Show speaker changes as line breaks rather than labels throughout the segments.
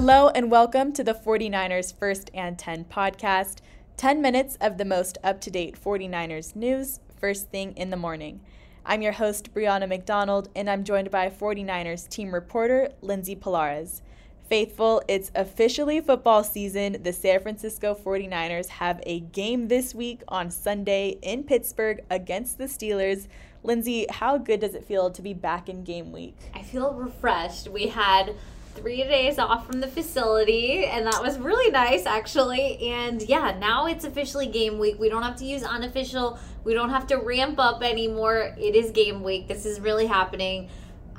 Hello and welcome to the 49ers First and 10 podcast. 10 minutes of the most up to date 49ers news, first thing in the morning. I'm your host, Brianna McDonald, and I'm joined by 49ers team reporter, Lindsay Pallares. Faithful, it's officially football season. The San Francisco 49ers have a game this week on Sunday in Pittsburgh against the Steelers. Lindsay, how good does it feel to be back in game week?
I feel refreshed. We had three days off from the facility, and that was really nice, actually. And yeah, now it's officially game week. We don't have to use unofficial, we don't have to ramp up anymore. It is game week. This is really happening.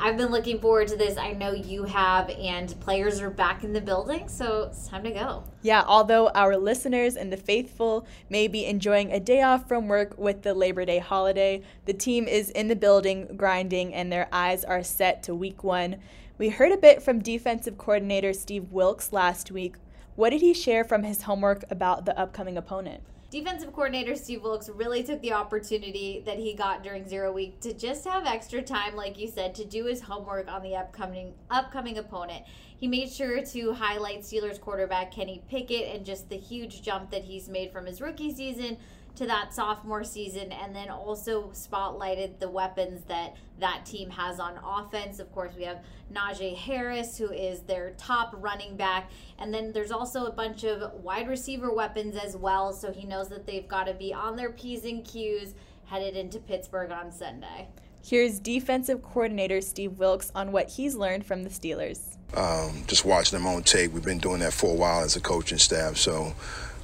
I've been looking forward to this. I know you have, and players are back in the building, so it's time to go.
Yeah, although our listeners and the faithful may be enjoying a day off from work with the Labor Day holiday, the team is in the building grinding and their eyes are set to week one. We heard a bit from defensive coordinator Steve Wilks last week. What did he share from his homework about the upcoming opponent?
Defensive coordinator Steve Wilks really took the opportunity that he got during zero week to just have extra time, like you said, to do his homework on the upcoming upcoming opponent. He made sure to highlight Steelers quarterback Kenny Pickett and just the huge jump that he's made from his rookie season to that sophomore season and then also spotlighted the weapons that that team has on offense. Of course, we have Najee Harris, who is their top running back. And then there's also a bunch of wide receiver weapons as well. So he knows that they've got to be on their P's and Q's headed into Pittsburgh on Sunday.
Here's defensive coordinator Steve Wilks on what he's learned from the Steelers.
Um, just watching them on tape, we've been doing that for a while as a coaching staff. So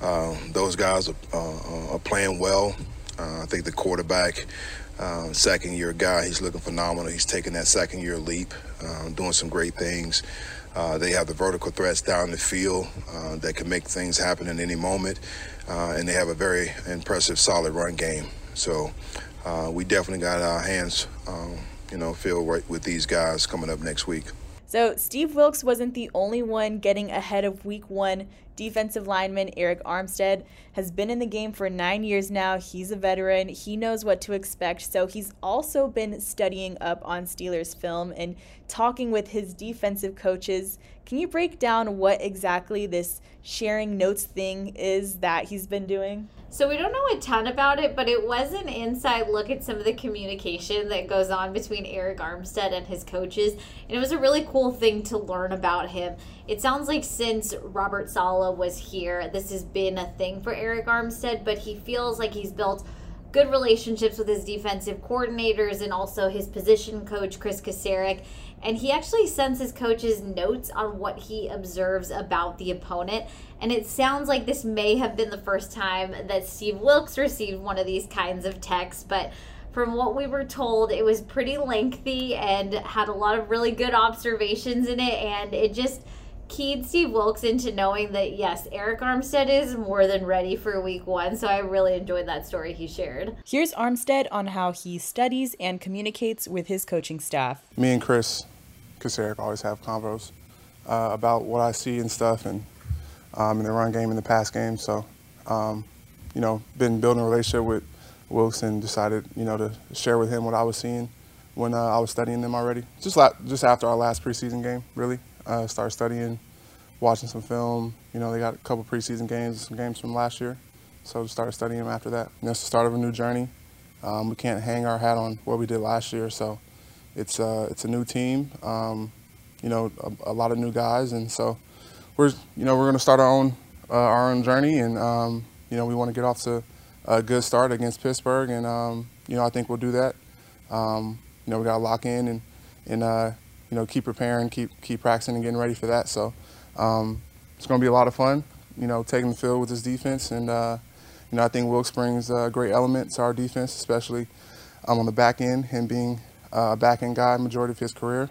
uh, those guys are, uh, are playing well. Uh, I think the quarterback, uh, second year guy, he's looking phenomenal. He's taking that second year leap, uh, doing some great things. Uh, they have the vertical threats down the field that can make things happen in any moment. and they have a very impressive, solid run game. So we definitely got our hands, um, you know, filled right with these guys coming up next week.
So, Steve Wilks wasn't the only one getting ahead of week one. Defensive lineman Arik Armstead has been in the game for nine years now. He's a veteran, he knows what to expect. So, he's also been studying up on Steelers film and talking with his defensive coaches. Can you break down what exactly this sharing notes thing is that he's been doing?
So we don't know a ton about it, but it was an inside look at some of the communication that goes on between Arik Armstead and his coaches. And it was a really cool thing to learn about him. It sounds like since Robert Saleh was here, this has been a thing for Arik Armstead, but he feels like he's built good relationships with his defensive coordinators and also his position coach, Chris Kocurek and he actually sends his coaches notes on what he observes about the opponent. And it sounds like this may have been the first time that Steve Wilks received one of these kinds of texts, but from what we were told, it was pretty lengthy and had a lot of really good observations in it, and it just keyed Steve Wilks into knowing that yes, Arik Armstead is more than ready for week one. So I really enjoyed that story he shared.
Here's Armstead on how he studies and communicates with his coaching staff.
Me and Chris, Kocurek always have convos uh, about what I see and stuff and um, in the run game and the pass game. So, um, you know, been building a relationship with Wilks and decided, you know, to share with him what I was seeing when uh, I was studying them already. Just la- just after our last preseason game, really. Uh, started studying, watching some film. You know, they got a couple preseason games, some games from last year. So started studying them after that. And it's the start of a new journey. Um, we can't hang our hat on what we did last year, so it's uh, it's a new team. Um, you know, a, a, lot of new guys, and so we're you know we're going to start our own uh, our own journey, and um, you know we want to get off to a good start against Pittsburgh, and um, you know I think we'll do that. Um, you know we got to lock in and and uh, you know keep preparing, keep keep practicing and getting ready for that. So um, it's going to be a lot of fun. You know, taking the field with this defense, and uh, you know I think Wilks brings a great element to our defense, especially um, on the back end, him being a back end guy majority of his career,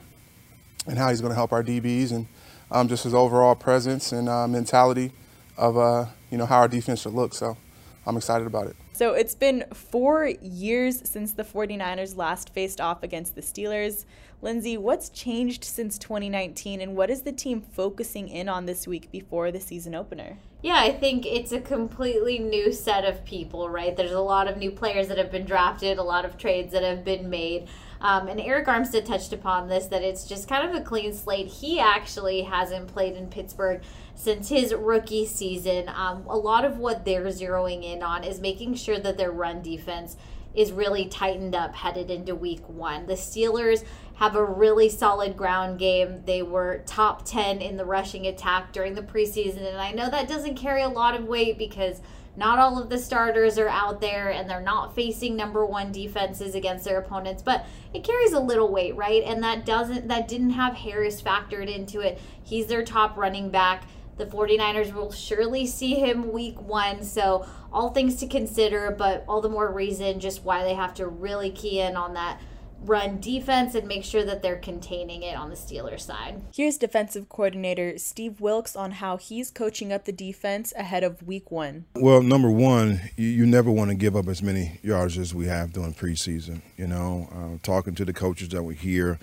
and how he's going to help our DBs and um, just his overall presence and uh, mentality of uh, you know how our defense should look. So I'm excited about it.
So it's been four years since the 49ers last faced off against the Steelers. Lindsay, what's changed since 2019 and what is the team focusing in on this week before the season opener?
Yeah, I think it's a completely new set of people, right? There's a lot of new players that have been drafted, a lot of trades that have been made. Um, and Arik Armstead touched upon this that it's just kind of a clean slate. He actually hasn't played in Pittsburgh since his rookie season. Um, a lot of what they're zeroing in on is making sure that their run defense is really tightened up headed into week one. The Steelers have a really solid ground game. They were top 10 in the rushing attack during the preseason. And I know that doesn't carry a lot of weight because not all of the starters are out there and they're not facing number one defenses against their opponents, but it carries a little weight, right? And that doesn't that didn't have Harris factored into it. He's their top running back. The 49ers will surely see him week one. So, all things to consider, but all the more reason just why they have to really key in on that run defense and make sure that they're containing it on the Steelers side.
Here's defensive coordinator Steve Wilks on how he's coaching up the defense ahead of week one.
Well, number one, you, you never want to give up as many yards as we have during preseason. You know, uh, talking to the coaches that were here,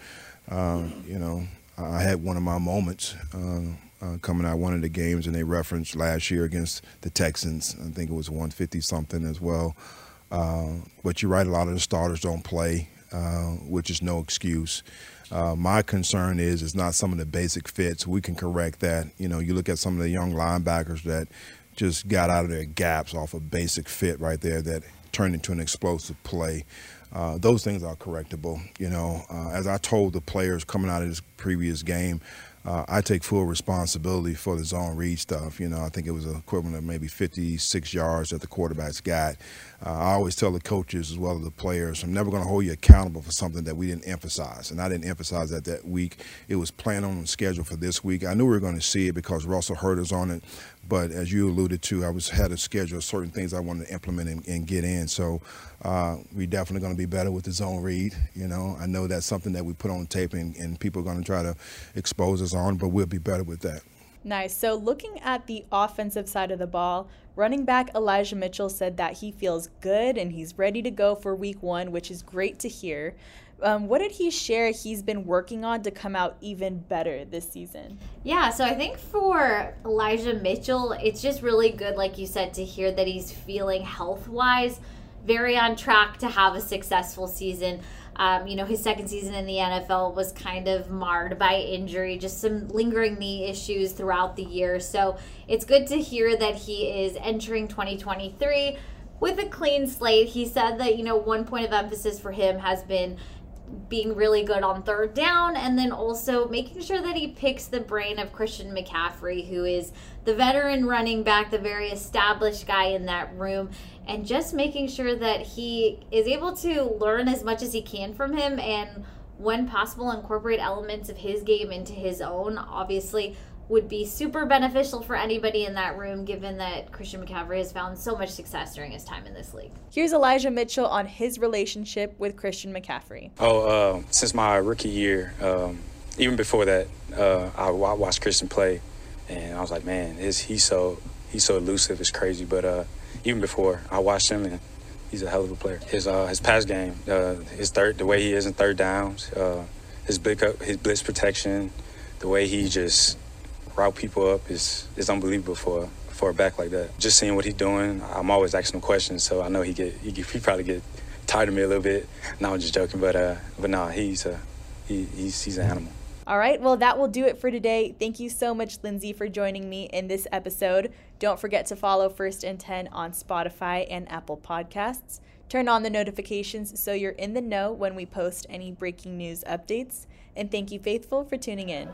uh, you know, I had one of my moments. Uh, uh, coming out one of the games, and they referenced last year against the Texans. I think it was 150 something as well. Uh, but you're right, a lot of the starters don't play. Uh, which is no excuse. Uh, my concern is it's not some of the basic fits. We can correct that. You know, you look at some of the young linebackers that just got out of their gaps off a basic fit right there that turned into an explosive play. Uh, those things are correctable. You know, uh, as I told the players coming out of this previous game, uh, I take full responsibility for the zone read stuff. You know, I think it was equivalent of maybe 56 yards that the quarterbacks got. Uh, I always tell the coaches as well as the players, I'm never going to hold you accountable for something that we didn't emphasize. And I didn't emphasize that that week. It was planned on the schedule for this week. I knew we were going to see it because Russell heard us on it. But as you alluded to, I was had a schedule of certain things I wanted to implement and, and get in. So uh, we're definitely going to be better with the zone read. You know, I know that's something that we put on tape and, and people are going to try to expose us on, but we'll be better with that.
Nice. So, looking at the offensive side of the ball, running back Elijah Mitchell said that he feels good and he's ready to go for week one, which is great to hear. Um, what did he share he's been working on to come out even better this season?
Yeah, so I think for Elijah Mitchell, it's just really good, like you said, to hear that he's feeling health wise very on track to have a successful season. Um, you know, his second season in the NFL was kind of marred by injury, just some lingering knee issues throughout the year. So it's good to hear that he is entering 2023 with a clean slate. He said that, you know, one point of emphasis for him has been being really good on third down and then also making sure that he picks the brain of Christian McCaffrey, who is the veteran running back, the very established guy in that room, and just making sure that he is able to learn as much as he can from him and when possible incorporate elements of his game into his own. Obviously, would be super beneficial for anybody in that room, given that Christian McCaffrey has found so much success during his time in this league.
Here's Elijah Mitchell on his relationship with Christian McCaffrey.
Oh, uh, since my rookie year, um, even before that, uh, I, I, watched Christian play, and I was like, man, he's so he's so elusive, it's crazy. But uh, even before, I watched him, and he's a hell of a player. His uh, his pass game, uh, his third, the way he is in third downs, uh, his blitz, his blitz protection, the way he just route people up is is unbelievable for for a back like that. Just seeing what he's doing, I'm always asking him questions, so I know he get he, he probably get tired of me a little bit. No, I'm just joking, but uh, but nah, he's a he, he's he's an animal.
All right, well, that will do it for today. Thank you so much, Lindsay, for joining me in this episode. Don't forget to follow First and 10 on Spotify and Apple Podcasts. Turn on the notifications so you're in the know when we post any breaking news updates. And thank you, Faithful, for tuning in.